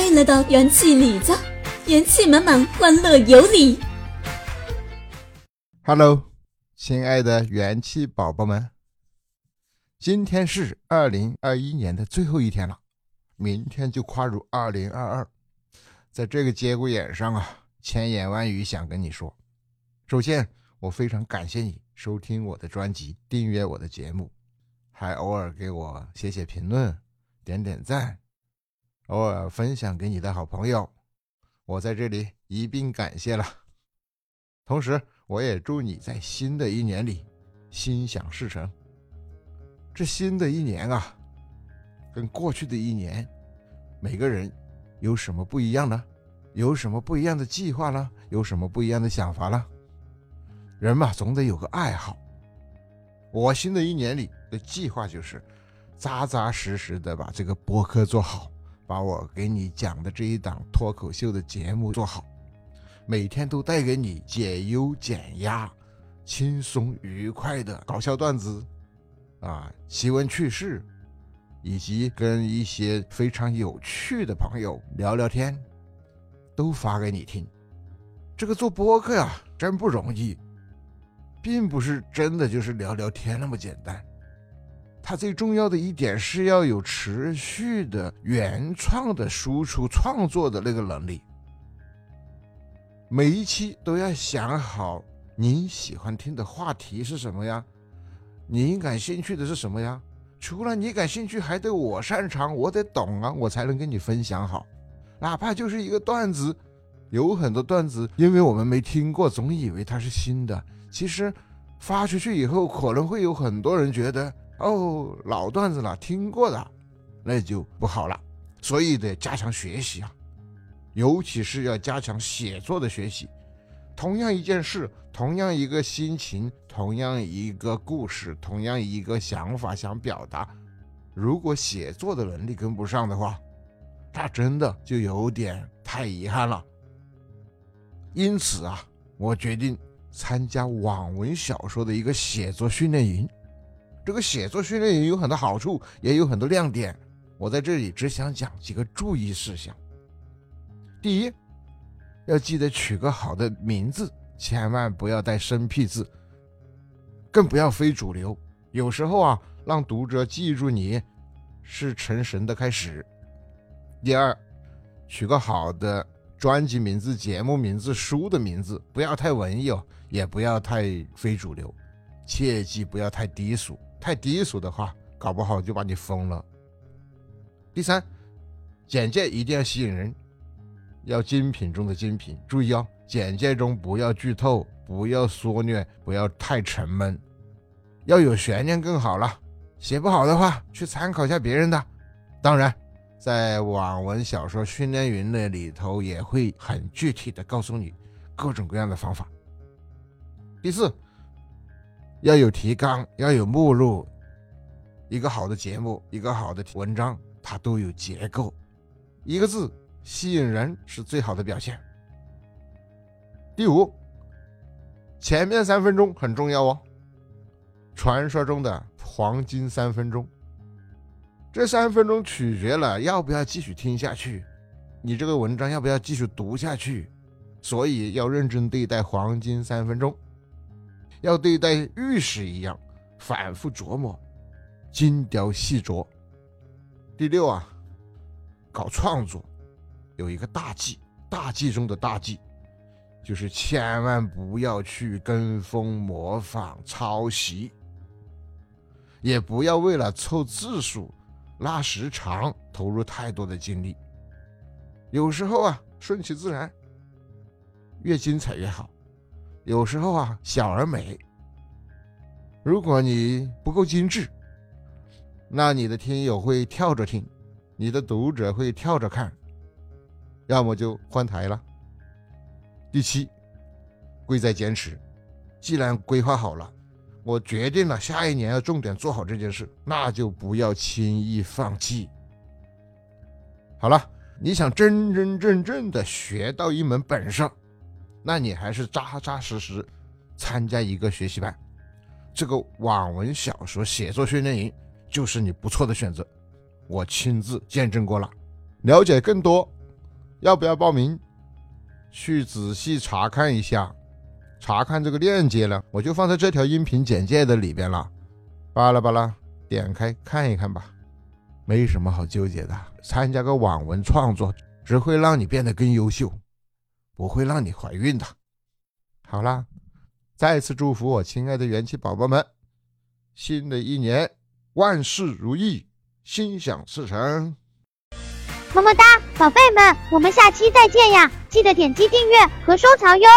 欢迎来到元气李子，元气满满，欢乐有礼。Hello，亲爱的元气宝宝们，今天是二零二一年的最后一天了，明天就跨入二零二二。在这个节骨眼上啊，千言万语想跟你说。首先，我非常感谢你收听我的专辑，订阅我的节目，还偶尔给我写写评论，点点赞，偶尔分享给你的好朋友，我在这里一并感谢了。同时，我也祝你在新的一年里心想事成。这新的一年啊，跟过去的一年，每个人有什么不一样呢？有什么不一样的计划呢？有什么不一样的想法呢？人嘛，总得有个爱好。我新的一年里的计划就是，扎扎实实的把这个播客做好，把我给你讲的这一档脱口秀的节目做好。每天都带给你解忧减压、轻松愉快的搞笑段子，啊，奇闻趣事，以及跟一些非常有趣的朋友聊聊天，都发给你听。这个做播客呀，真不容易，并不是真的就是聊聊天那么简单。它最重要的一点是要有持续的原创的输出创作的那个能力。每一期都要想好你喜欢听的话题是什么呀？你感兴趣的是什么呀？除了你感兴趣，还得我擅长，我得懂啊，我才能跟你分享好。哪怕就是一个段子，有很多段子，因为我们没听过，总以为它是新的。其实发出去以后，可能会有很多人觉得哦，老段子了，听过的，那就不好了。所以得加强学习啊。尤其是要加强写作的学习。同样一件事，同样一个心情，同样一个故事，同样一个想法想表达，如果写作的能力跟不上的话，那真的就有点太遗憾了。因此啊，我决定参加网文小说的一个写作训练营。这个写作训练营有很多好处，也有很多亮点。我在这里只想讲几个注意事项。第一，要记得取个好的名字，千万不要带生僻字，更不要非主流。有时候啊，让读者记住你是成神的开始。第二，取个好的专辑名字、节目名字、书的名字，不要太文艺哦，也不要太非主流，切记不要太低俗。太低俗的话，搞不好就把你封了。第三，简介一定要吸引人。要精品中的精品，注意哦，简介中不要剧透，不要缩略，不要太沉闷，要有悬念更好了。写不好的话，去参考一下别人的。当然，在网文小说训练营那里头也会很具体的告诉你各种各样的方法。第四，要有提纲，要有目录。一个好的节目，一个好的文章，它都有结构，一个字。吸引人是最好的表现。第五，前面三分钟很重要哦，传说中的黄金三分钟。这三分钟取决了要不要继续听下去，你这个文章要不要继续读下去，所以要认真对待黄金三分钟，要对待玉石一样，反复琢磨，精雕细琢。第六啊，搞创作。有一个大忌，大忌中的大忌，就是千万不要去跟风、模仿、抄袭，也不要为了凑字数、拉时长投入太多的精力。有时候啊，顺其自然，越精彩越好；有时候啊，小而美。如果你不够精致，那你的听友会跳着听，你的读者会跳着看。要么就换台了。第七，贵在坚持。既然规划好了，我决定了下一年要重点做好这件事，那就不要轻易放弃。好了，你想真真正正的学到一门本事，那你还是扎扎实实参加一个学习班。这个网文小说写作训练营就是你不错的选择，我亲自见证过了。了解更多要不要报名？去仔细查看一下，查看这个链接呢，我就放在这条音频简介的里边了。巴拉巴拉，点开看一看吧。没什么好纠结的，参加个网文创作只会让你变得更优秀，不会让你怀孕的。好啦，再次祝福我亲爱的元气宝宝们，新的一年万事如意，心想事成。么么哒，宝贝们，我们下期再见呀！记得点击订阅和收藏哟。